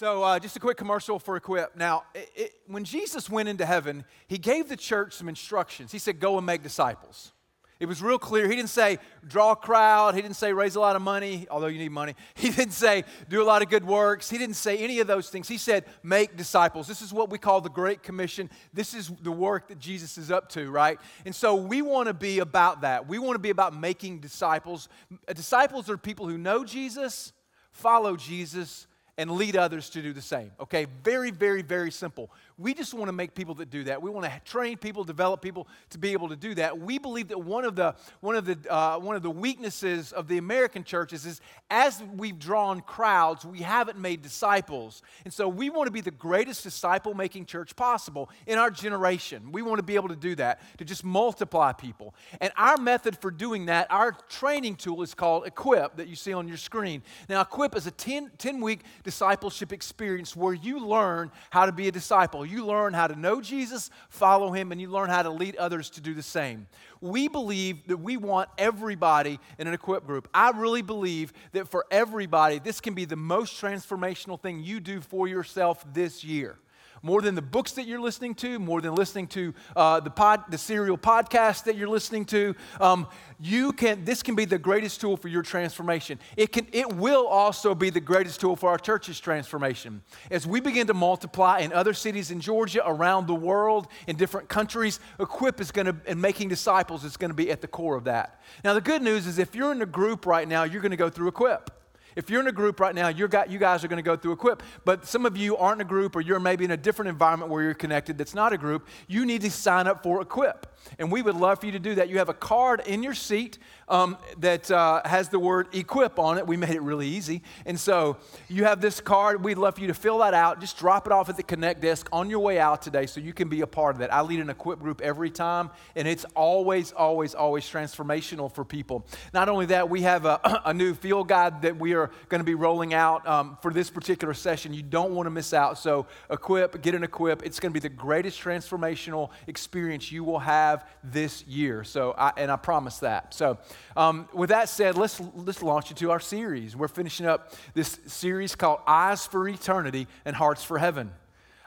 So, uh, just a quick commercial for Equip. Now, it, it, when Jesus went into heaven, he gave the church some instructions. He said, Go and make disciples. It was real clear. He didn't say draw a crowd. He didn't say raise a lot of money, although you need money. He didn't say do a lot of good works. He didn't say any of those things. He said make disciples. This is what we call the Great Commission. This is the work that Jesus is up to, right? And so we want to be about that. We want to be about making disciples. Disciples are people who know Jesus, follow Jesus, and lead others to do the same. Okay, very, very, very simple. We just want to make people that do that. We want to train people, develop people to be able to do that. We believe that one of the one of the uh, one of the weaknesses of the American churches is as we've drawn crowds, we haven't made disciples, and so we want to be the greatest disciple-making church possible in our generation. We want to be able to do that to just multiply people, and our method for doing that, our training tool is called Equip that you see on your screen. Now, Equip is a 10, 10 week discipleship experience where you learn how to be a disciple you learn how to know Jesus, follow him, and you learn how to lead others to do the same. We believe that we want everybody in an equip group. I really believe that for everybody, this can be the most transformational thing you do for yourself this year more than the books that you're listening to, more than listening to uh, the, pod, the serial podcast that you're listening to. Um, you can, this can be the greatest tool for your transformation. It, can, it will also be the greatest tool for our church's transformation. As we begin to multiply in other cities in Georgia, around the world, in different countries, Equip is going to, and making disciples is going to be at the core of that. Now, the good news is if you're in a group right now, you're going to go through Equip. If you're in a group right now, you guys are going to go through Equip. But some of you aren't in a group or you're maybe in a different environment where you're connected that's not a group. You need to sign up for Equip. And we would love for you to do that. You have a card in your seat um, that uh, has the word equip on it. We made it really easy. And so you have this card. We'd love for you to fill that out. Just drop it off at the Connect desk on your way out today so you can be a part of that. I lead an equip group every time, and it's always, always, always transformational for people. Not only that, we have a, a new field guide that we are going to be rolling out um, for this particular session. You don't want to miss out. So equip, get an equip. It's going to be the greatest transformational experience you will have this year. So, I, and I promise that. So, um, with that said, let's, let's launch into our series. We're finishing up this series called Eyes for Eternity and Hearts for Heaven.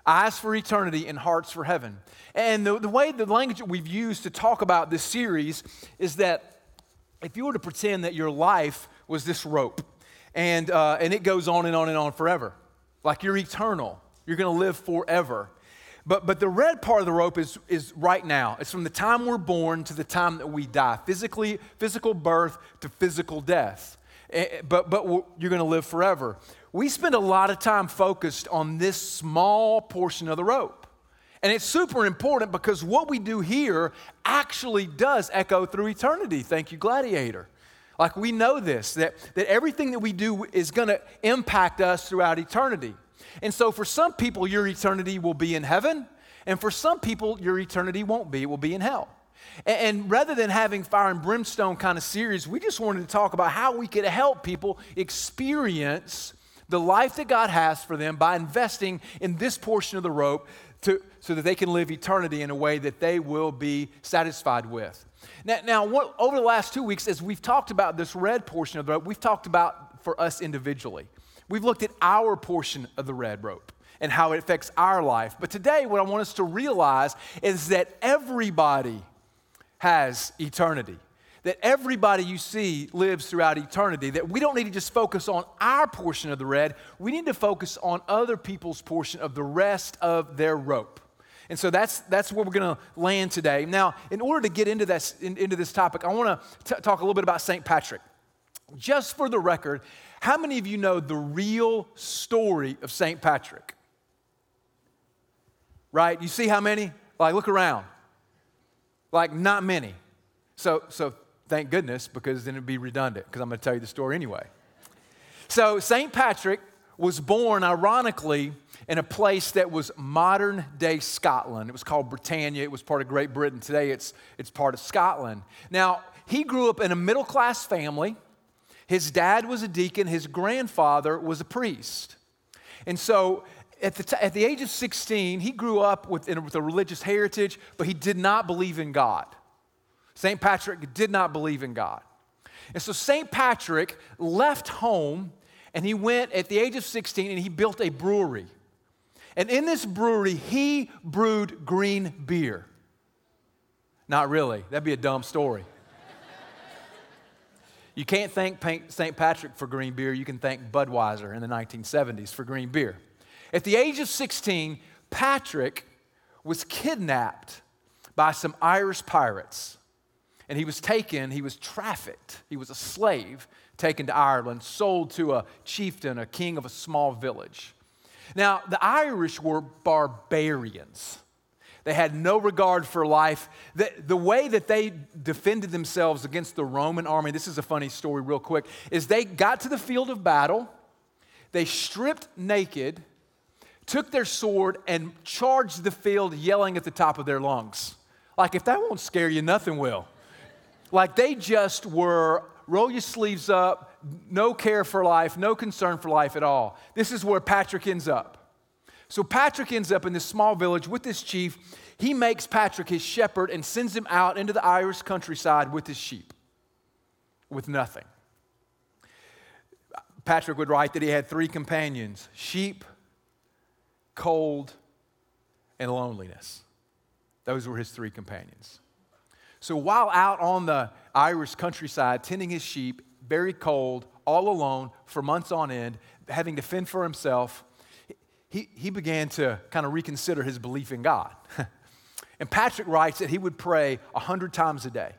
Eyes for eternity and hearts for heaven. And the, the way the language that we've used to talk about this series is that if you were to pretend that your life was this rope and, uh, and it goes on and on and on forever, like you're eternal, you're going to live forever. But, but the red part of the rope is, is right now. It's from the time we're born to the time that we die. Physically, physical birth to physical death. Eh, eh, but, but you're going to live forever. We spend a lot of time focused on this small portion of the rope. And it's super important because what we do here actually does echo through eternity. Thank you, Gladiator. Like we know this, that, that everything that we do is going to impact us throughout eternity. And so for some people, your eternity will be in heaven, and for some people, your eternity won't be, it will be in hell. And, rather than having fire and brimstone kind of series, we just wanted to talk about how we could help people experience the life that God has for them by investing in this portion of the rope to, so that they can live eternity in a way that they will be satisfied with. Now, now what, over the last two weeks, as we've talked about this red portion of the rope, we've talked about for us individually. We've looked at our portion of the red rope and how it affects our life. But today, what I want us to realize is that everybody has eternity. That everybody you see lives throughout eternity. That we don't need to just focus on our portion of the red, we need to focus on other people's portion of the rest of their rope. And so that's, that's where we're going to land today. Now, in order to get into this, in, into this topic, I want to talk a little bit about St. Patrick. Just for the record, how many of you know the real story of St. Patrick? Right? You see how many? Like, look around. Like, not many. So, so thank goodness, because then it'd be redundant, because I'm going to tell you the story anyway. So, St. Patrick was born, ironically, in a place that was modern day Scotland. It was called Britannia. It was part of Great Britain. Today, it's, it's part of Scotland. Now, he grew up in a middle class family. His dad was a deacon, his grandfather was a priest. And so at the, t- at the age of 16, he grew up with, in, with a religious heritage, but he did not believe in God. St. Patrick did not believe in God. And so St. Patrick left home And he went at the age of 16 and he built a brewery. And in this brewery, he brewed green beer. Not really, that'd be a dumb story. You can't thank St. Patrick for green beer, you can thank Budweiser in the 1970s for green beer. At the age of 16, Patrick was kidnapped by some Irish pirates. And he was taken, he was trafficked, he was a slave taken to Ireland, sold to a chieftain, a king of a small village. Now, the Irish were barbarians. They had no regard for life. The, the way that they defended themselves against the Roman army, this is a funny story, real quick, is they got to the field of battle, they stripped naked, took their sword, and charged the field, yelling at the top of their lungs. Like, if that won't scare you, nothing will. Like, they just were roll your sleeves up, no care for life, no concern for life at all. This is where Patrick ends up. So Patrick ends up in this small village with this chief. He makes Patrick his shepherd and sends him out into the Irish countryside with his sheep, with nothing. Patrick would write that he had three companions sheep, cold, and loneliness. Those were his three companions. So while out on the Irish countryside, tending his sheep, very cold, all alone for months on end, having to fend for himself, he, he began to kind of reconsider his belief in God. and Patrick writes that he would pray 100 times a day.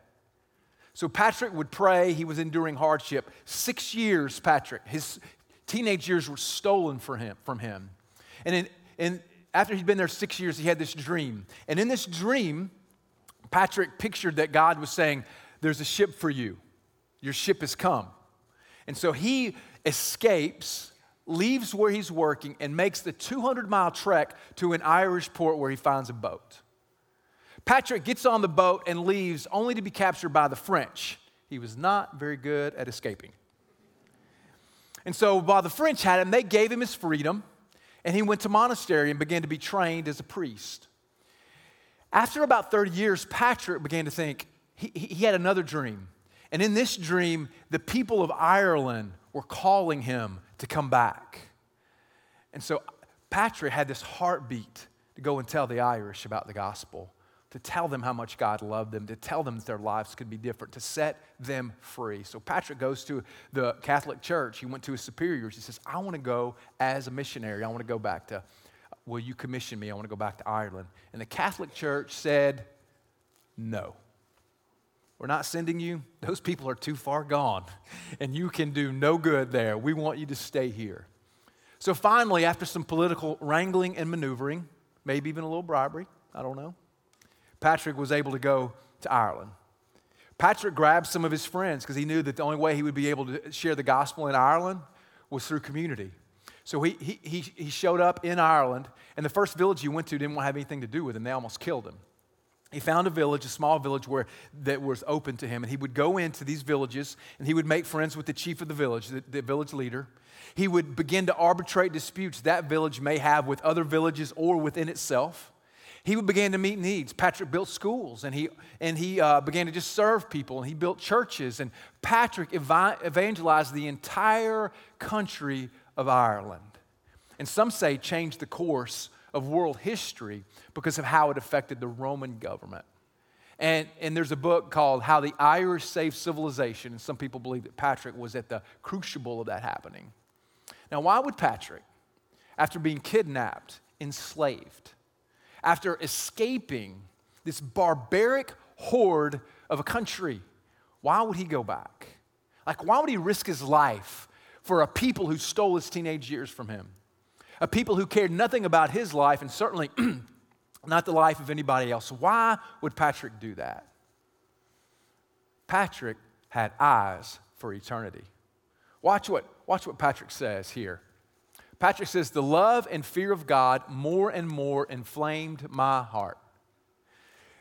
So Patrick would pray, he was enduring hardship. Six years, Patrick, his teenage years were stolen from him. From him. And, in, and after he'd been there six years, he had this dream. And in this dream, Patrick pictured that God was saying, There's a ship for you. Your ship has come. And so he escapes, leaves where he's working, and makes the 200 mile trek to an Irish port where he finds a boat. Patrick gets on the boat and leaves only to be captured by the French. He was not very good at escaping. And so while the French had him, they gave him his freedom, and he went to monastery and began to be trained as a priest. After about 30 years, Patrick began to think he, he had another dream. And in this dream, the people of Ireland were calling him to come back. And so Patrick had this heartbeat to go and tell the Irish about the gospel, to tell them how much God loved them, to tell them that their lives could be different, to set them free. So Patrick goes to the Catholic Church. He went to his superiors. He says, I want to go as a missionary. I want to go back to, will you commission me? I want to go back to Ireland. And the Catholic Church said, no. We're not sending you. Those people are too far gone, and you can do no good there. We want you to stay here. So finally, after some political wrangling and maneuvering, maybe even a little bribery, I don't know, Patrick was able to go to Ireland. Patrick grabbed some of his friends because he knew that the only way he would be able to share the gospel in Ireland was through community. So he, he, he, he showed up in Ireland, and the first village he went to didn't want to have anything to do with him. They almost killed him he found a village, a small village where that was open to him, and he would go into these villages and he would make friends with the chief of the village, the, the, village leader. He would begin to arbitrate disputes that village may have with other villages or within itself. He would begin to meet needs. Patrick built schools and he, and he uh, began to just serve people and he built churches. And Patrick ev- evangelized the entire country of Ireland. And some say changed the course of world history because of how it affected the Roman government. And, and there's a book called How the Irish Saved Civilization, and some people believe that Patrick was at the crucible of that happening. Now, why would Patrick, after being kidnapped, enslaved, after escaping this barbaric horde of a country, why would he go back? Like, why would he risk his life for a people who stole his teenage years from him? People who cared nothing about his life and certainly not the life of anybody else. Why would Patrick do that? Patrick had eyes for eternity. Watch what, watch what Patrick says here. Patrick says, The love and fear of God more and more inflamed my heart.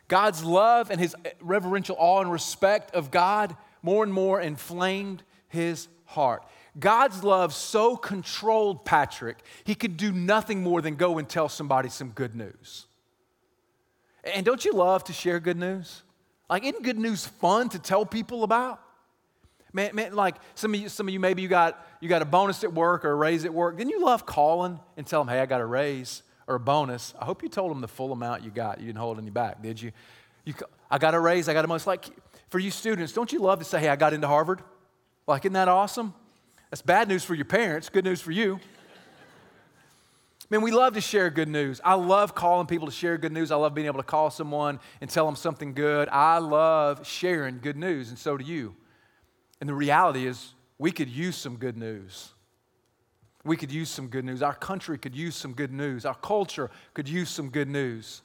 God's love and his reverential awe and respect of God more and more inflamed his heart. God's love so controlled Patrick, he could do nothing more than go and tell somebody some good news. And don't you love to share good news? Like, isn't good news fun to tell people about? Man, man, like some of you, some of you maybe you got you got a bonus at work or a raise at work. Then you love calling and tell them, "Hey, I got a raise or a bonus." I hope you told them the full amount you got. You didn't hold any back, did you? You, I got a raise. I got a bonus. Like for you students, don't you love to say, "Hey, I got into Harvard"? Like, isn't that awesome? That's bad news for your parents. Good news for you. Man, we love to share good news. I love calling people to share good news. I love being able to call someone and tell them something good. I love sharing good news, and so do you. And the reality is, we could use some good news. We could use some good news. Our country could use some good news. Our culture could use some good news.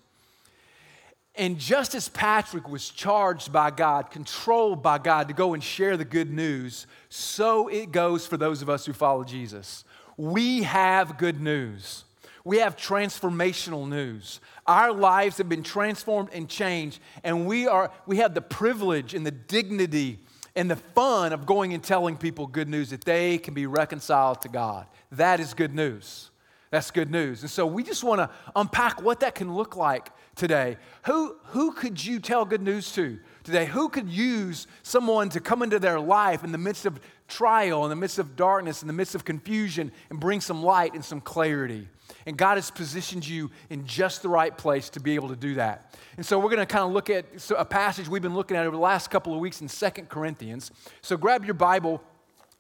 And just as Patrick was charged by God, controlled by God to go and share the good news, so it goes for those of us who follow Jesus. We have good news. We have transformational news. Our lives have been transformed and changed, and we, are, we have the privilege and the dignity and the fun of going and telling people good news that they can be reconciled to God. That is good news. That's good news. And so we just want to unpack what that can look like today. Who, who could you tell good news to today? Who could use someone to come into their life in the midst of trial, in the midst of darkness, in the midst of confusion, and bring some light and some clarity? And God has positioned you in just the right place to be able to do that. And so we're going to kind of look at a passage we've been looking at over the last couple of weeks in Second Corinthians. So grab your Bible.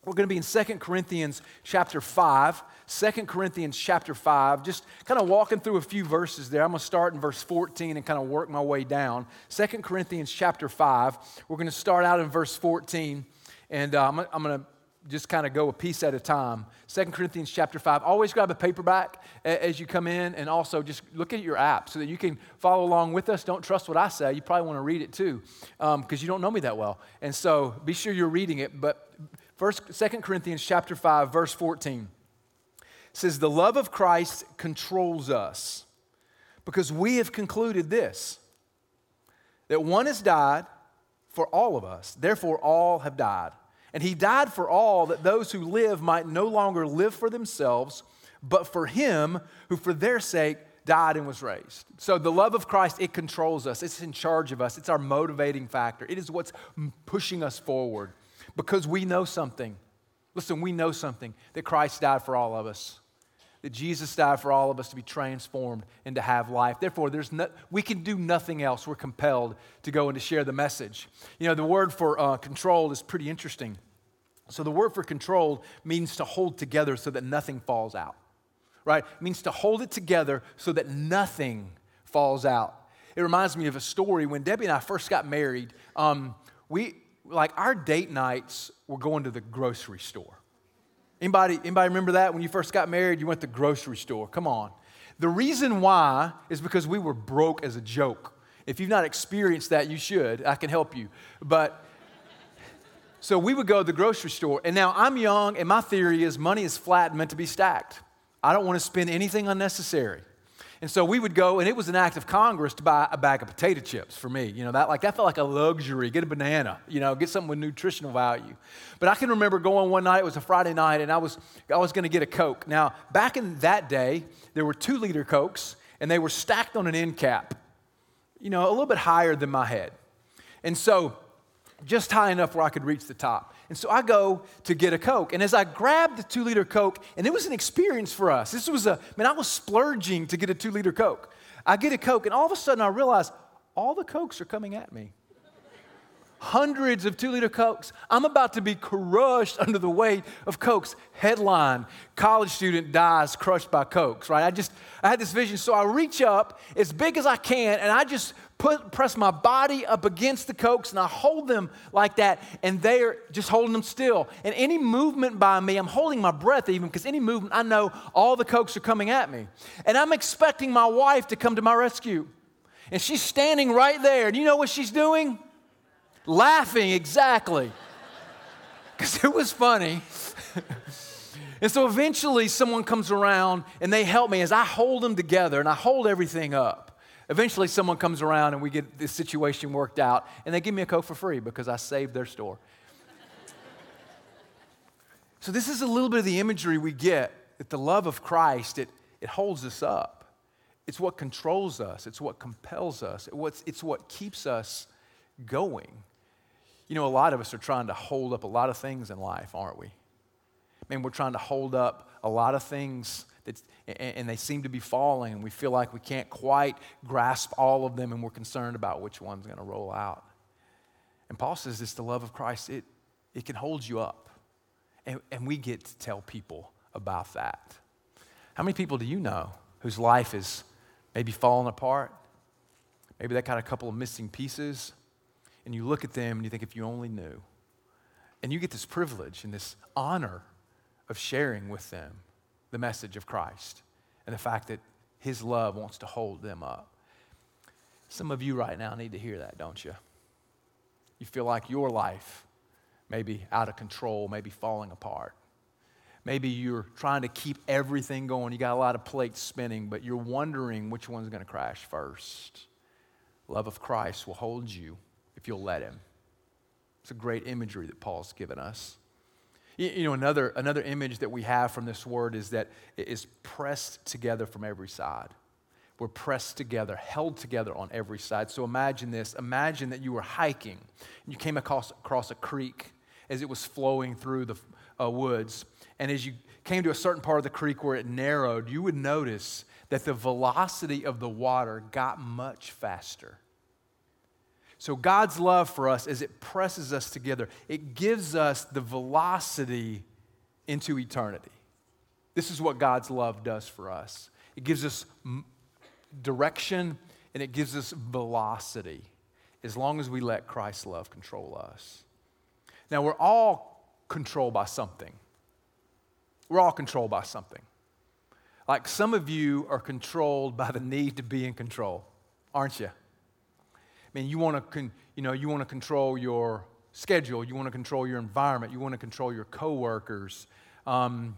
We're going to be in Second Corinthians chapter 5. 2 Corinthians chapter 5, just kind of walking through a few verses there. I'm going to start in verse 14 and kind of work my way down. 2 Corinthians chapter 5, we're going to start out in verse 14, and uh, I'm, I'm going to just kind of go a piece at a time. 2 Corinthians chapter 5. Always grab a paperback as you come in, and also just look at your app so that you can follow along with us. Don't trust what I say. You probably want to read it too, because um, you don't know me that well. And so be sure you're reading it. But first, 2 Corinthians chapter 5, verse 14 says, The love of Christ controls us because we have concluded this that one has died for all of us, therefore, all have died. And he died for all that those who live might no longer live for themselves, but for him who for their sake died and was raised. So the love of Christ, it controls us, it's in charge of us, it's our motivating factor, it is what's pushing us forward because we know something. Listen, we know something that Christ died for all of us. That Jesus died for all of us to be transformed and to have life. Therefore, there's no, we can do nothing else. We're compelled to go and to share the message. You know, the word for uh, control is pretty interesting. So, the word for control means to hold together so that nothing falls out, right? It means to hold it together so that nothing falls out. It reminds me of a story when Debbie and I first got married. Um, we, like, our date nights were going to the grocery store. Anybody, anybody remember that when you first got married? You went to the grocery store. Come on. The reason why is because we were broke as a joke. If you've not experienced that, you should. I can help you. But so we would go to the grocery store. And now I'm young, and my theory is money is flat and meant to be stacked. I don't want to spend anything unnecessary. And so we would go, and it was an act of Congress to buy a bag of potato chips for me. You know, that like that felt like a luxury. Get a banana, you know, get something with nutritional value. But I can remember going one night, it was a Friday night, and I was I was gonna get a Coke. Now, back in that day, there were two liter Cokes, and they were stacked on an end cap, you know, a little bit higher than my head. And so just high enough where I could reach the top. And so I go to get a Coke. And as I grabbed the two liter Coke, and it was an experience for us. This was a, man, I was splurging to get a two liter Coke. I get a Coke, and all of a sudden I realize all the Cokes are coming at me. Hundreds of two liter Cokes. I'm about to be crushed under the weight of Cokes. Headline College student dies crushed by Cokes, right? I just, I had this vision. So I reach up as big as I can, and I just put, press my body up against the cokes and I hold them like that, and they're just holding them still. And any movement by me, I'm holding my breath even because any movement, I know all the cokes are coming at me. And I'm expecting my wife to come to my rescue. And she's standing right there. And you know what she's doing? Laughing, exactly. Because it was funny. and so eventually someone comes around and they help me as I hold them together and I hold everything up. Eventually, someone comes around and we get this situation worked out, and they give me a Coke for free because I saved their store. so, this is a little bit of the imagery we get that the love of Christ, it, it holds us up. It's what controls us, it's what compels us, it's, what keeps us going. You know, a lot of us are trying to hold up a lot of things in life, aren't we? Man, we're trying to hold up a lot of things and they seem to be falling, and we feel like we can't quite grasp all of them, and we're concerned about which one's going to roll out. And Paul says this the love of Christ, it, it can hold you up. And, and we get to tell people about that. How many people do you know whose life is maybe falling apart? Maybe they got a couple of missing pieces. And you look at them and you think, if you only knew. And you get this privilege and this honor of sharing with them the message of Christ and the fact that His love wants to hold them up. Some of you right now need to hear that, don't you? You feel like your life may be out of control, maybe falling apart. Maybe you're trying to keep everything going. You got a lot of plates spinning, but you're wondering which one's going to crash first. Love of Christ will hold you if you'll let Him. It's a great imagery that Paul's given us. You know, another, another image that we have from this word is that it is pressed together from every side. We're pressed together, held together on every side. So imagine this. Imagine that you were hiking and you came across, across a creek as it was flowing through the uh, woods. And as you came to a certain part of the creek where it narrowed, you would notice that the velocity of the water got much faster. So, God's love for us, as it presses us together, it gives us the velocity into eternity. This is what God's love does for us it gives us direction and it gives us velocity as long as we let Christ's love control us. Now, we're all controlled by something. We're all controlled by something. Like some of you are controlled by the need to be in control, aren't you? I mean, you want to, con- you know, you want to control your schedule. You want to control your environment. You want to control your coworkers. Um,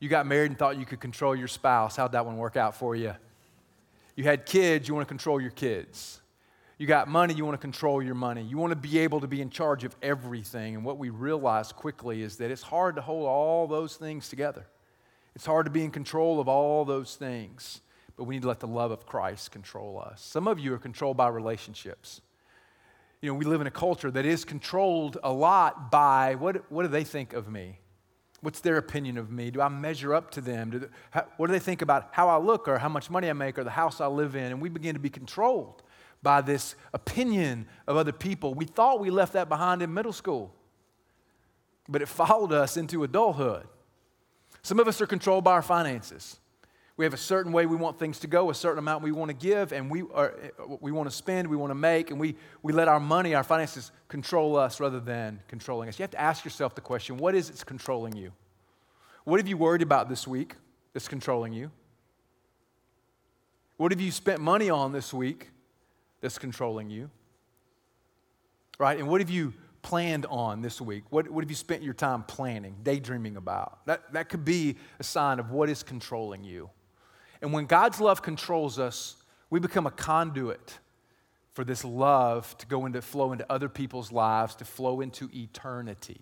you got married and thought you could control your spouse. How'd that one work out for you? You had kids. You want to control your kids. You got money. You want to control your money. You want to be able to be in charge of everything. And what we realize quickly is that it's hard to hold all those things together. It's hard to be in control of all those things but we need to let the love of Christ control us. Some of you are controlled by relationships. You know, we live in a culture that is controlled a lot by what, what do they think of me? What's their opinion of me? Do I measure up to them? Do they, how, what do they think about how I look or how much money I make or the house I live in? And we begin to be controlled by this opinion of other people. We thought we left that behind in middle school, but it followed us into adulthood. Some of us are controlled by our finances. We have a certain way we want things to go, a certain amount we want to give, and we, are, we want to spend, we want to make, and we, we let our money, our finances control us rather than controlling us. You have to ask yourself the question what is it controlling you? What have you worried about this week that's controlling you? What have you spent money on this week that's controlling you? Right? And what have you planned on this week? What, what have you spent your time planning, daydreaming about? That, that could be a sign of what is controlling you. And when God's love controls us, we become a conduit for this love to go into flow into other people's lives, to flow into eternity.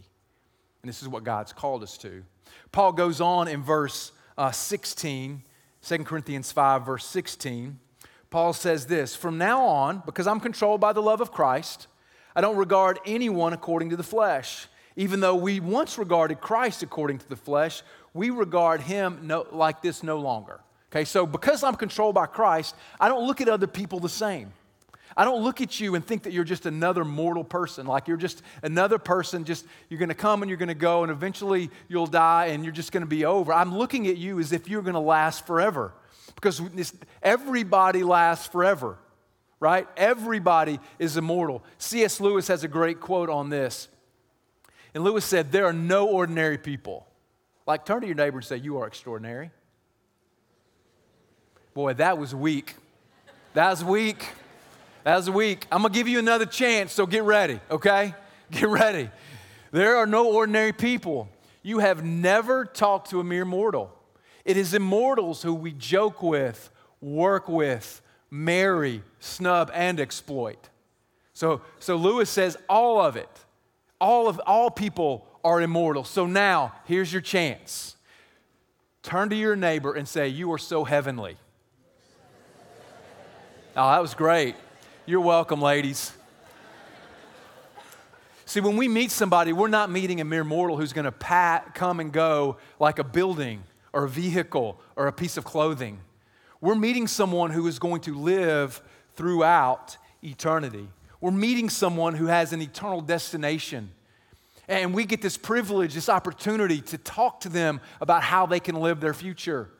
And this is what God's called us to. Paul goes on in verse uh, 16, 2 Corinthians 5, verse 16. Paul says this From now on, because I'm controlled by the love of Christ, I don't regard anyone according to the flesh. Even though we once regarded Christ according to the flesh, we regard him no, like this no longer. Okay, so because I'm controlled by Christ, I don't look at other people the same. I don't look at you and think that you're just another mortal person, like you're just another person, just you're gonna come and you're gonna go, and eventually you'll die and you're just gonna be over. I'm looking at you as if you're gonna last forever because everybody lasts forever, right? Everybody is immortal. C.S. Lewis has a great quote on this. And Lewis said, There are no ordinary people. Like, turn to your neighbor and say, You are extraordinary. Boy, that was weak. That was weak. That was weak. I'm going to give you another chance, so get ready, okay? Get ready. There are no ordinary people. You have never talked to a mere mortal. It is immortals who we joke with, work with, marry, snub, and exploit. So, so Lewis says all of it, all of all people are immortal. So now here's your chance. Turn to your neighbor and say, You are so heavenly. Oh, that was great. You're welcome, ladies. See, when we meet somebody, we're not meeting a mere mortal who's going to pat, come and go like a building or a vehicle or a piece of clothing. We're meeting someone who is going to live throughout eternity. We're meeting someone who has an eternal destination. And we get this privilege, this opportunity to talk to them about how they can live their future.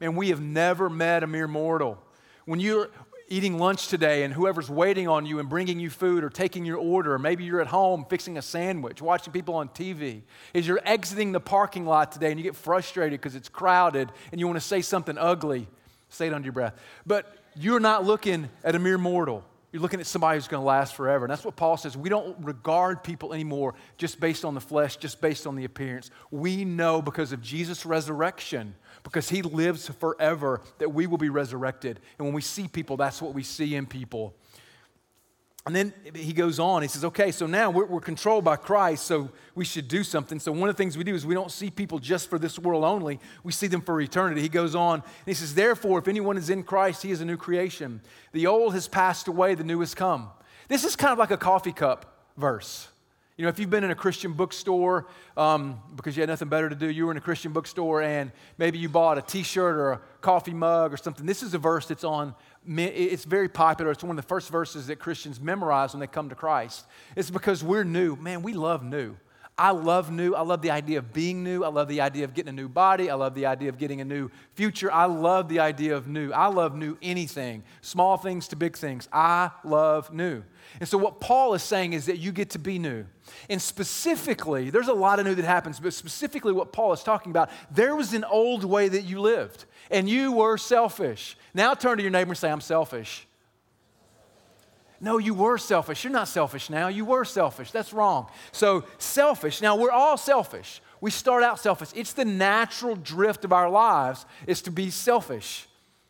And we have never met a mere mortal. When you're eating lunch today and whoever's waiting on you and bringing you food or taking your order, or maybe you're at home fixing a sandwich, watching people on TV, is you're exiting the parking lot today and you get frustrated because it's crowded and you want to say something ugly, say it under your breath. But you're not looking at a mere mortal. You're looking at somebody who's going to last forever. And that's what Paul says. We don't regard people anymore just based on the flesh, just based on the appearance. We know because of Jesus' resurrection, because he lives forever, that we will be resurrected. And when we see people, that's what we see in people. And then he goes on, he says, okay, so now we're, we're, controlled by Christ, so we should do something. So one of the things we do is we don't see people just for this world only, we see them for eternity. He goes on, and he says, therefore, if anyone is in Christ, he is a new creation. The old has passed away, the new has come. This is kind of like a coffee cup verse. You know, if you've been in a Christian bookstore um, because you had nothing better to do, you were in a Christian bookstore and maybe you bought a t shirt or a coffee mug or something. This is a verse that's on, it's very popular. It's one of the first verses that Christians memorize when they come to Christ. It's because we're new. Man, we love new. I love new. I love the idea of being new. I love the idea of getting a new body. I love the idea of getting a new future. I love the idea of new. I love new anything, small things to big things. I love new. And so, what Paul is saying is that you get to be new. And specifically, there's a lot of new that happens, but specifically, what Paul is talking about, there was an old way that you lived, and you were selfish. Now, turn to your neighbor and say, I'm selfish. No, you were selfish. You're not selfish now. You were selfish. That's wrong. So, selfish. Now, we're all selfish. We start out selfish. It's the natural drift of our lives is to be selfish,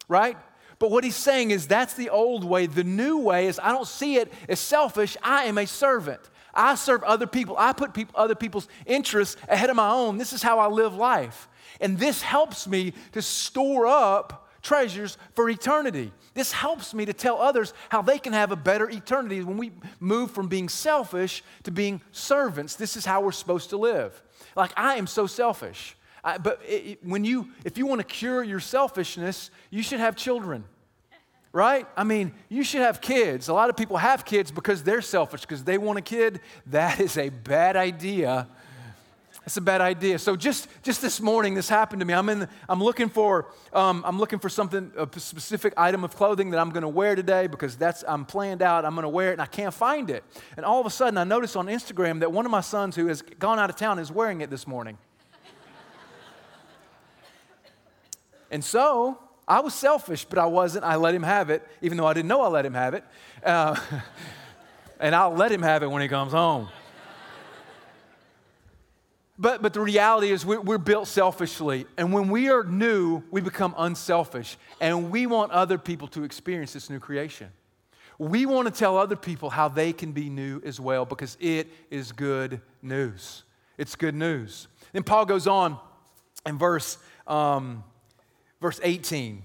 right? But what he's saying is that's the old way. The new way is I don't see it as selfish. I am a servant. I serve other people. I put people, other people's interests ahead of my own. This is how I live life. And this helps me to store up treasures for eternity. This helps me to tell others how they can have a better eternity when we move from being selfish to being servants. This is how we're supposed to live. Like, I am so selfish. I, but it, when you, if you want to cure your selfishness, you should have children, right? I mean, you should have kids. A lot of people have kids because they're selfish, because they want a kid. That is a bad idea. That's a bad idea. So just, just this morning, this happened to me. I'm, in, I'm, looking for, um, I'm looking for something, a specific item of clothing that I'm going to wear today because that's, I'm planned out. I'm going to wear it and I can't find it. And all of a sudden, I notice on Instagram that one of my sons who has gone out of town is wearing it this morning. And so I was selfish, but I wasn't. I let him have it, even though I didn't know I let him have it. Uh, and I'll let him have it when he comes home. But, but the reality is, we're, we're, built selfishly. And when we are new, we become unselfish. And we want other people to experience this new creation. We want to tell other people how they can be new as well because it is good news. It's good news. Then Paul goes on in verse um, verse 18.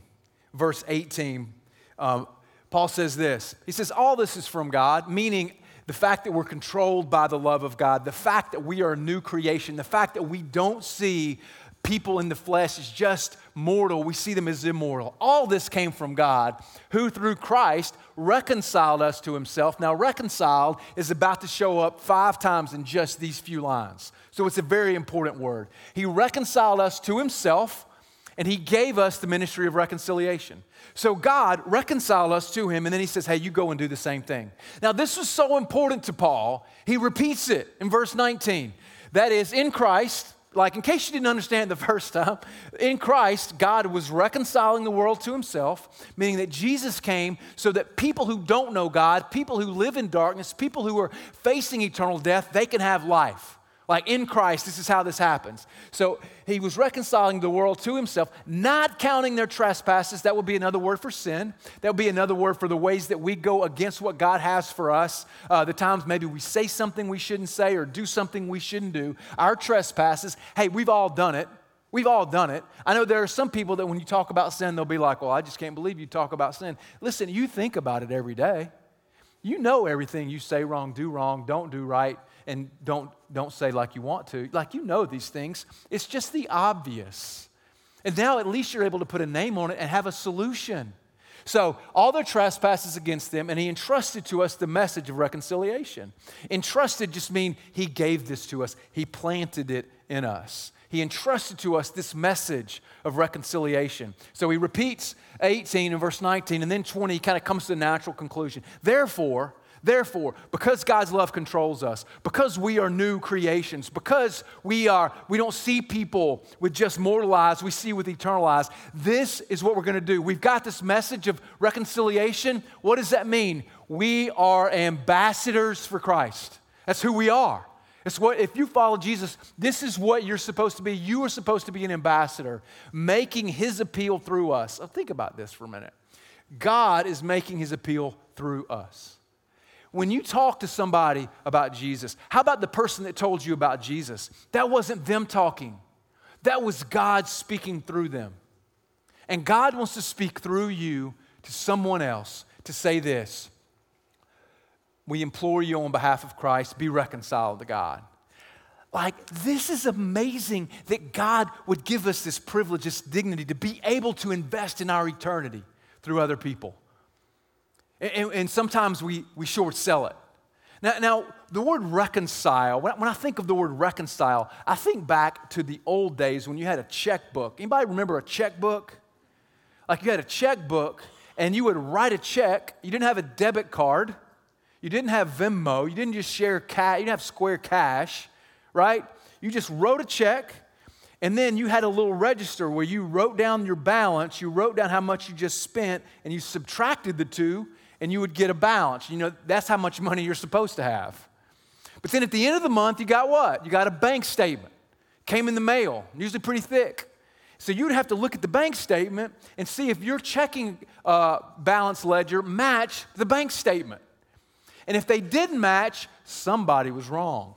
Verse 18, um, Paul says this. He says, All this is from God, meaning the fact that we're controlled by the love of God, the fact that we are a new creation, the fact that we don't see people in the flesh as just mortal, we see them as immortal. All this came from God, who through Christ reconciled us to himself. Now, reconciled is about to show up five times in just these few lines. So it's a very important word. He reconciled us to himself and he gave us the ministry of reconciliation. So God reconciled us to him, and then he says, Hey, you go and do the same thing. Now, this was so important to Paul, he repeats it in verse 19. That is, in Christ, like in case you didn't understand the first time, in Christ, God was reconciling the world to himself, meaning that Jesus came so that people who don't know God, people who live in darkness, people who are facing eternal death, they can have life. Like in Christ, this is how this happens. So he was reconciling the world to himself, not counting their trespasses. That would be another word for sin. That would be another word for the ways that we go against what God has for us. Uh, the times maybe we say something we shouldn't say or do something we shouldn't do. Our trespasses, hey, we've all done it. We've all done it. I know there are some people that when you talk about sin, they'll be like, well, I just can't believe you talk about sin. Listen, you think about it every day. You know everything you say wrong, do wrong, don't do right, and don't, don't say like you want to. Like you know these things. It's just the obvious. And now at least you're able to put a name on it and have a solution. So, all their trespasses against them, and he entrusted to us the message of reconciliation. Entrusted just mean he gave this to us, he planted it in us. He entrusted to us this message of reconciliation. So he repeats 18 and verse 19, and then 20, he kind of comes to the natural conclusion. Therefore, Therefore, because God's love controls us, because we are new creations, because we are we don't see people with just mortal eyes, we see with eternal eyes. This is what we're going to do. We've got this message of reconciliation. What does that mean? We are ambassadors for Christ. That's who we are. It's what if you follow Jesus, this is what you're supposed to be. You are supposed to be an ambassador, making his appeal through us. think about this for a minute. God is making his appeal through us when you talk to somebody about Jesus, how about the person that told you about Jesus? That wasn't them talking, that was God speaking through them. And God wants to speak through you to someone else to say this We implore you on behalf of Christ, be reconciled to God. Like, this is amazing that God would give us this privilege, this dignity to be able to invest in our eternity through other people. And, and sometimes we, we short sell it. Now, now, the word reconcile, when, when I think of the word reconcile, I think back to the old days when you had a checkbook. Anybody remember a checkbook? Like you had a checkbook and you would write a check. You didn't have a debit card. You didn't have Venmo. You didn't just share cash. You didn't have Square Cash, right? You just wrote a check and then you had a little register where you wrote down your balance, you wrote down how much you just spent, and you subtracted the two, and you would get a balance. You know, that's how much money you're supposed to have. But then at the end of the month, you got what? You got a bank statement. Came in the mail, usually pretty thick. So you'd have to look at the bank statement and see if your checking uh, balance ledger matched the bank statement. And if they didn't match, somebody was wrong.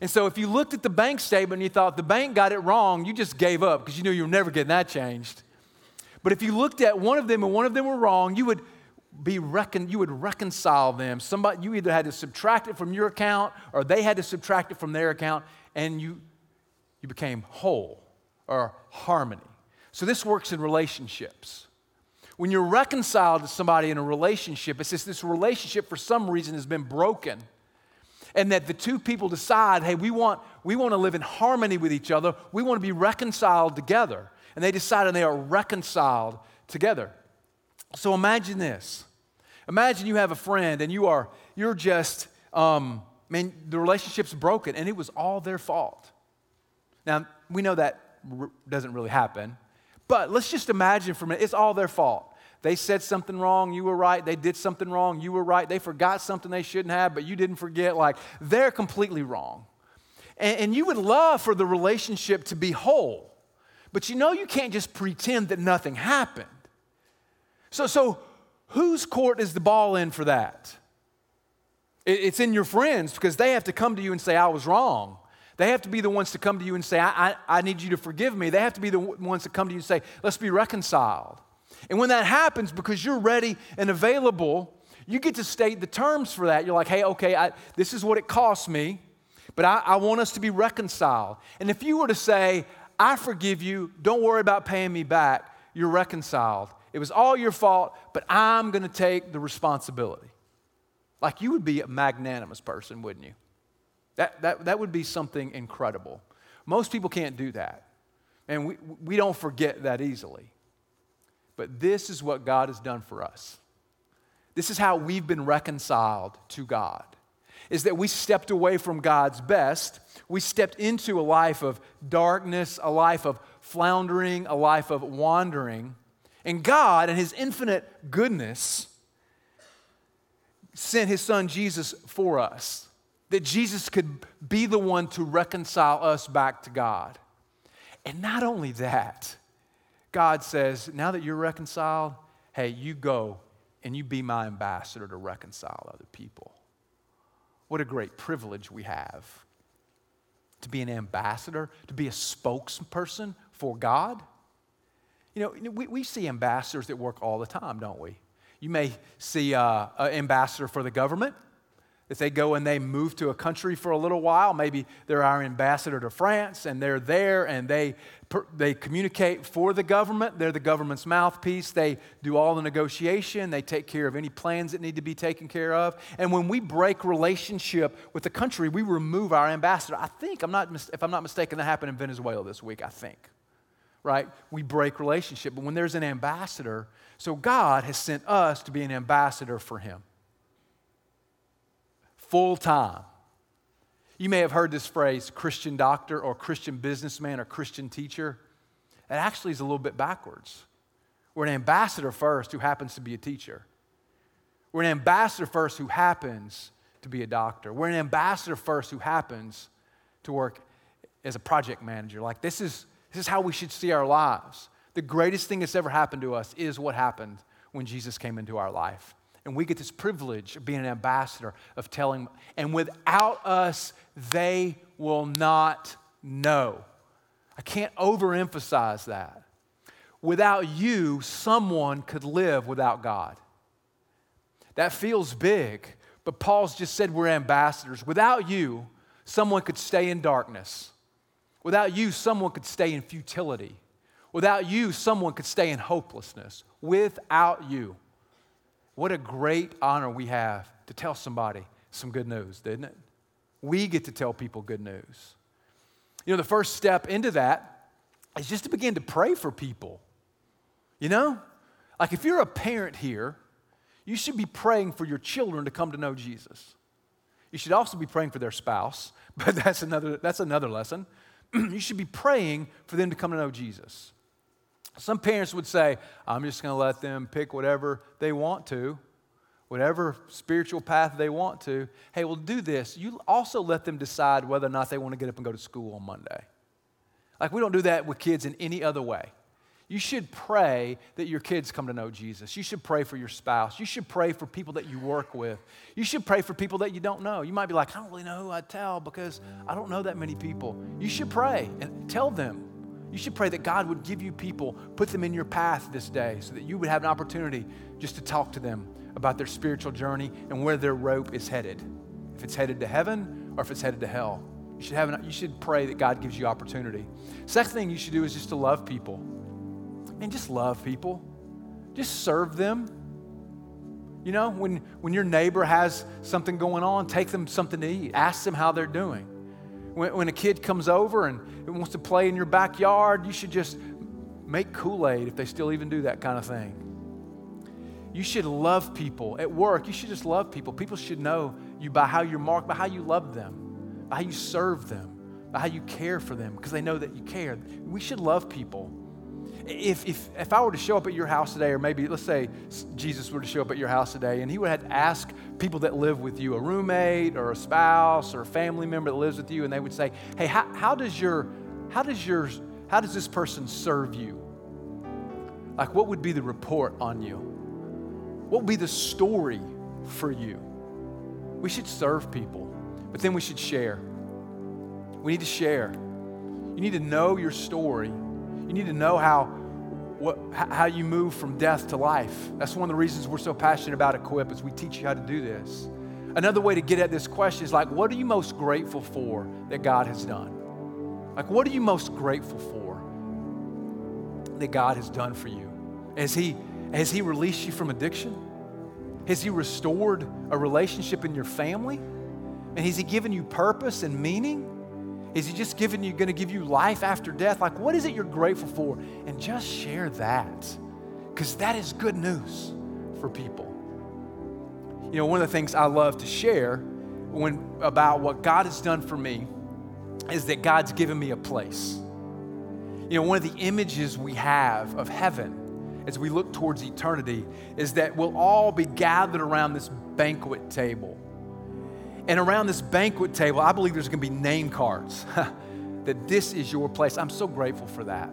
And so if you looked at the bank statement and you thought the bank got it wrong, you just gave up because you knew you were never getting that changed. But if you looked at one of them and one of them were wrong, you would be recon, you would reconcile them. Somebody, you either had to subtract it from your account or they had to subtract it from their account, and you, you became whole or harmony. So this works in relationships. When you're reconciled to somebody in a relationship, it's just this relationship for some reason has been broken. And that the two people decide, hey, we want, we want to live in harmony with each other. We want to be reconciled together. And they decide and they are reconciled together. So imagine this. Imagine you have a friend and you are, you're just, um, man, the relationship's broken and it was all their fault. Now, we know that r- doesn't really happen, but let's just imagine for a minute, it's all their fault. They said something wrong, you were right. They did something wrong, you were right. They forgot something they shouldn't have, but you didn't forget. Like, they're completely wrong. And, and you would love for the relationship to be whole, but you know you can't just pretend that nothing happened. So, so whose court is the ball in for that? It's in your friends because they have to come to you and say, I was wrong. They have to be the ones to come to you and say, I, I, I, need you to forgive me. They have to be the ones to come to you and say, let's be reconciled. And when that happens, because you're ready and available, you get to state the terms for that. You're like, hey, okay, I, this is what it costs me, but I, I want us to be reconciled. And if you were to say, I forgive you, don't worry about paying me back, you're reconciled. It was all your fault, but I'm going to take the responsibility. Like you would be a magnanimous person, wouldn't you? That, that, that would be something incredible. Most people can't do that. And we, we don't forget that easily. But this is what God has done for us. This is how we've been reconciled to God. Is that we stepped away from God's best. We stepped into a life of darkness, a life of floundering, a life of wandering and God, and His infinite goodness, sent His Son Jesus for us. That Jesus could be the one to reconcile us back to God. And not only that, God says, now that you're reconciled, hey, you go and you be my ambassador to reconcile other people. What a great privilege we have to be an ambassador, to be a spokesperson for God. You know, we, we see ambassadors that work all the time, don't we? You may see uh, an ambassador for the government. If they go and they move to a country for a little while, maybe they're our ambassador to France and they're there and they, they communicate for the government. They're the government's mouthpiece. They do all the negotiation. They take care of any plans that need to be taken care of. And when we break relationship with the country, we remove our ambassador. I think, I'm not, if I'm not mistaken, that happened in Venezuela this week, I think. Right? We break relationship. But when there's an ambassador, so God has sent us to be an ambassador for Him full time. You may have heard this phrase Christian doctor or Christian businessman or Christian teacher. It actually is a little bit backwards. We're an ambassador first who happens to be a teacher. We're an ambassador first who happens to be a doctor. We're an ambassador first who happens to work as a project manager. Like, this is, this is how we should see our lives. The greatest thing that's ever happened to us is what happened when Jesus came into our life. And we get this privilege of being an ambassador, of telling, and without us, they will not know. I can't overemphasize that. Without you, someone could live without God. That feels big, but Paul's just said we're ambassadors. Without you, someone could stay in darkness. Without you, someone could stay in futility. Without you, someone could stay in hopelessness. Without you. What a great honor we have to tell somebody some good news, didn't it? We get to tell people good news. You know, the first step into that is just to begin to pray for people. You know? Like if you're a parent here, you should be praying for your children to come to know Jesus. You should also be praying for their spouse, but that's another, that's another lesson. you should be praying for them to come to know Jesus. Some parents would say, I'm just going to let them pick whatever they want to, whatever spiritual path they want to. Hey, well, do this. You also let them decide whether or not they want to get up and go to school on Monday. Like, we don't do that with kids in any other way. You should pray that your kids come to know Jesus. You should pray for your spouse. You should pray for people that you work with. You should pray for people that you don't know. You might be like, I don't really know who I'd tell because I don't know that many people. You should pray and tell them you should pray that God would give you people, put them in your path this day so that you would have an opportunity just to talk to them about their spiritual journey and where their rope is headed. If it's headed to heaven or if it's headed to hell. You should, have an, you should pray that God gives you opportunity. Second thing you should do is just to love people. And just love people. Just serve them. You know, when, when your neighbor has something going on, take them something to eat. Ask them how they're doing. When, when a kid comes over and wants to play in your backyard, you should just make Kool Aid if they still even do that kind of thing. You should love people. At work, you should just love people. People should know you by how you're marked, by how you love them, by how you serve them, by how you care for them, because they know that you care. We should love people if, if, if I were to show up at your house today, or maybe let's say Jesus were to show up at your house today, and he would have to ask people that live with you, a roommate or a spouse or a family member that lives with you, and they would say, Hey, how, how does your, how does your, how does this person serve you? Like, what would be the report on you? What would be the story for you? We should serve people, but then we should share. We need to share. You need to know your story you need to know how, what, how you move from death to life. That's one of the reasons we're so passionate about Equip is we teach you how to do this. Another way to get at this question is like, what are you most grateful for that God has done? Like, what are you most grateful for that God has done for you? Has He, has he released you from addiction? Has He restored a relationship in your family? And has He given you purpose and meaning? Is he just giving you, going to give you life after death? Like, what is it you're grateful for? And just share that, because that is good news for people. You know, one of the things I love to share when about what God has done for me is that God's given me a place. You know, one of the images we have of heaven as we look towards eternity is that we'll all be gathered around this banquet table and around this banquet table, I believe there's going to be name cards that this is your place. I'm so grateful for that.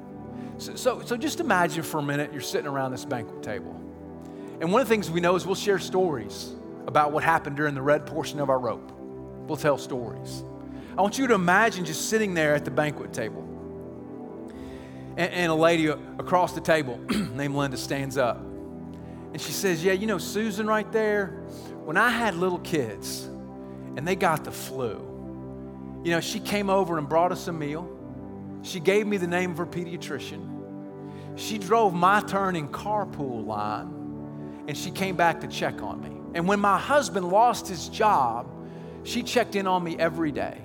So, so, so just imagine for a minute you're sitting around this banquet table. And one of the things we know is we'll share stories about what happened during the red portion of our rope. We'll tell stories. I want you to imagine just sitting there at the banquet table. And, and a lady across the table named Linda stands up. And she says, Yeah, you know, Susan right there, when I had little kids and they got the flu, you know, she came over and brought us a meal. She gave me the name of her pediatrician. She drove my turn in carpool line and she came back to check on me. And when my husband lost his job, she checked in on me every day.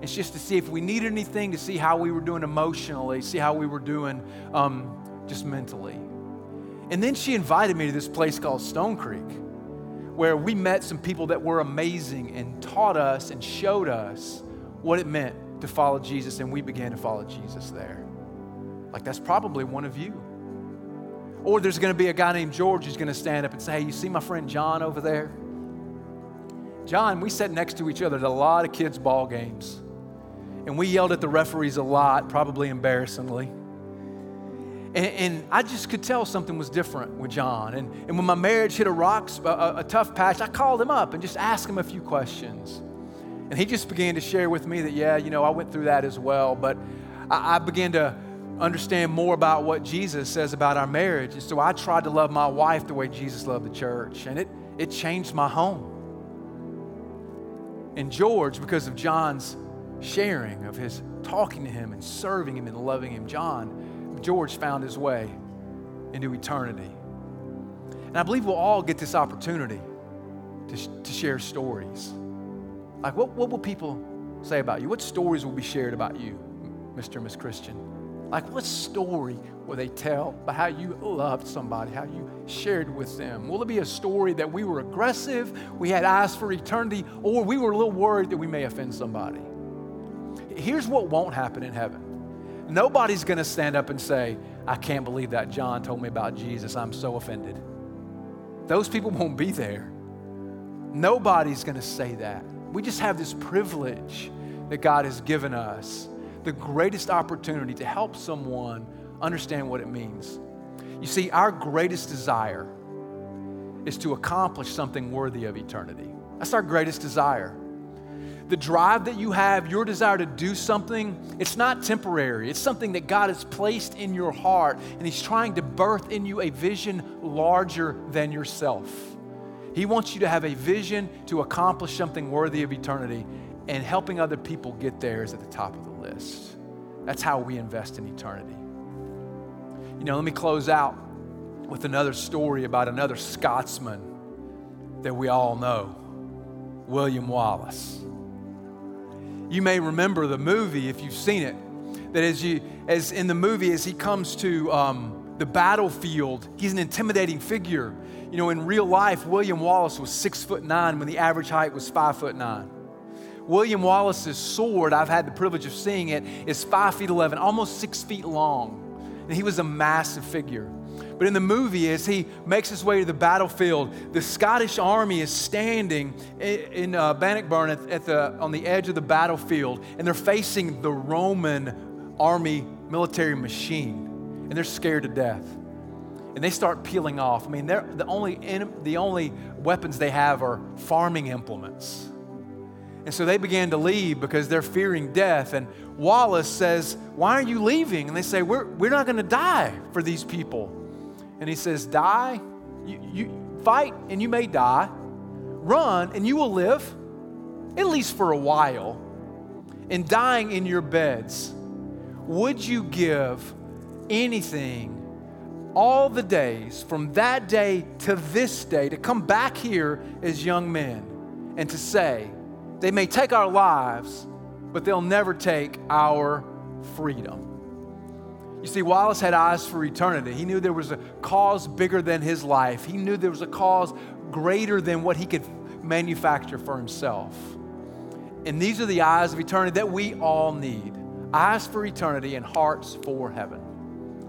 It's just to see if we needed anything, to see how we were doing emotionally, see how we were doing um, just mentally. And then she invited me to this place called Stone Creek, where we met some people that were amazing and taught us and showed us what it meant to follow Jesus, and we began to follow Jesus there. Like, that's probably one of you. Or there's going to be a guy named George who's going to stand up and say, Hey, you see my friend John over there? John, we sat next to each other at a lot of kids' ball games. And we yelled at the referees a lot, probably embarrassingly. And, and, I just could tell something was different with John. And, and when my marriage hit a rock, a, a tough patch, I called him up and just asked him a few questions. And he just began to share with me that, yeah, you know, I went through that as well. But I, I began to understand more about what Jesus says about our marriage. And so I tried to love my wife the way Jesus loved the church. And it, it changed my home. And George, because of John's sharing, of his talking to him and serving him and loving him, John, George found his way into eternity. And I believe we'll all get this opportunity to, to share stories. Like, what, what will people say about you? What stories will be shared about you, Mr. and Miss Christian? Like, what story will they tell about how you loved somebody, how you shared with them? Will it be a story that we were aggressive, we had eyes for eternity, or we were a little worried that we may offend somebody? Here's what won't happen in heaven nobody's going to stand up and say, I can't believe that John told me about Jesus. I'm so offended. Those people won't be there. Nobody's going to say that. We just have this privilege that God has given us, the greatest opportunity to help someone understand what it means. You see, our greatest desire is to accomplish something worthy of eternity. That's our greatest desire. The drive that you have, your desire to do something, it's not temporary. It's something that God has placed in your heart, and He's trying to birth in you a vision larger than yourself. He wants you to have a vision to accomplish something worthy of eternity, and helping other people get there is at the top of the list. That's how we invest in eternity. You know, let me close out with another story about another Scotsman that we all know William Wallace. You may remember the movie if you've seen it, that as, you, as in the movie, as he comes to um, the battlefield, he's an intimidating figure. You know, in real life, William Wallace was six foot nine when the average height was five foot nine. William Wallace's sword, I've had the privilege of seeing it, is five feet 11, almost six feet long. And he was a massive figure. But in the movie, as he makes his way to the battlefield, the Scottish army is standing in uh, Bannockburn at, at the, on the edge of the battlefield, and they're facing the Roman army military machine, and they're scared to death and they start peeling off. I mean, the, only, the only weapons they have are farming implements. And so they began to leave because they're fearing death. And Wallace says, Why are you leaving? And they say, We're, we're not going to die for these people. And he says, Die, you, you fight and you may die, run and you will live, at least for a while. And dying in your beds, would you give anything all the days from that day to this day to come back here as young men and to say, they may take our lives, but they'll never take our freedom. You see, Wallace had eyes for eternity. He knew there was a cause bigger than his life, he knew there was a cause greater than what he could manufacture for himself. And these are the eyes of eternity that we all need eyes for eternity and hearts for heaven.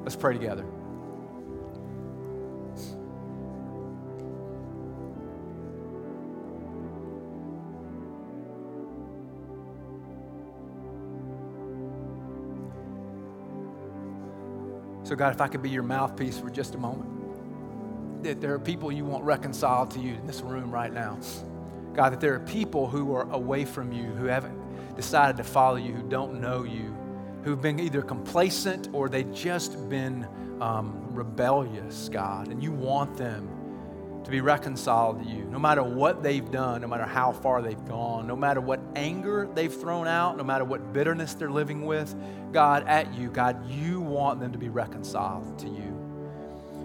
Let's pray together. So, God, if I could be your mouthpiece for just a moment, that there are people you want reconciled to you in this room right now. God, that there are people who are away from you, who haven't decided to follow you, who don't know you, who've been either complacent or they've just been um, rebellious, God, and you want them to be reconciled to you, no matter what they've done, no matter how far they've gone, no matter what anger they've thrown out, no matter what bitterness they're living with, God, at you, God, you want them to be reconciled to you.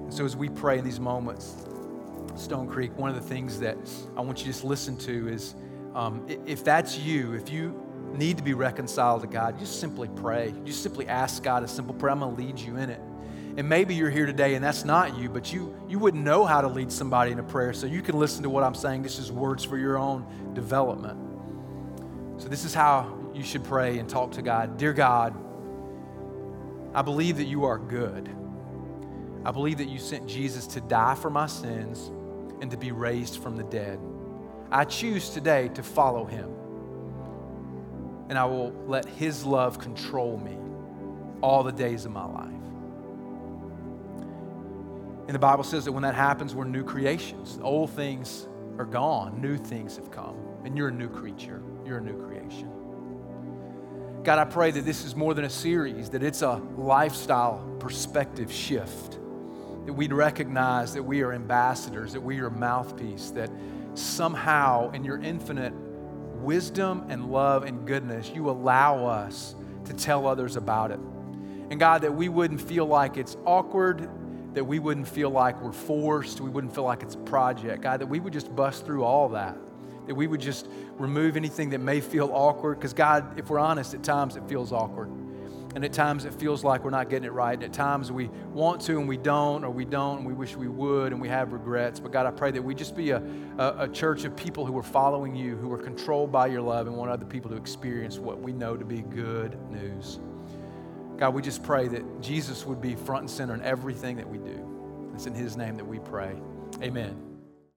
And so as we pray in these moments, Stone Creek, one of the things that I want you to just listen to is um, if that's you, if you need to be reconciled to God, just simply pray. Just simply ask God a simple prayer. I'm going to lead you in it. And maybe you're here today and that's not you, but you, you wouldn't know how to lead somebody in a prayer. So you can listen to what I'm saying. This is words for your own development. So this is how you should pray and talk to God. Dear God, I believe that you are good. I believe that you sent Jesus to die for my sins and to be raised from the dead. I choose today to follow him. And I will let his love control me all the days of my life. And the Bible says that when that happens, we're new creations. Old things are gone, new things have come, and you're a new creature. You're a new creation. God, I pray that this is more than a series, that it's a lifestyle perspective shift. That we'd recognize that we are ambassadors, that we are mouthpiece, that somehow in your infinite wisdom and love and goodness, you allow us to tell others about it. And God, that we wouldn't feel like it's awkward that we wouldn't feel like we're forced, we wouldn't feel like it's a project. God, that we would just bust through all that. That we would just remove anything that may feel awkward. Because, God, if we're honest, at times it feels awkward. And at times it feels like we're not getting it right. And at times we want to and we don't, or we don't and we wish we would and we have regrets. But God, I pray that we just be a, a, a church of people who are following you, who are controlled by your love and want other people to experience what we know to be good news. God, we just pray that Jesus would be front and center in everything that we do. It's in his name that we pray. Amen.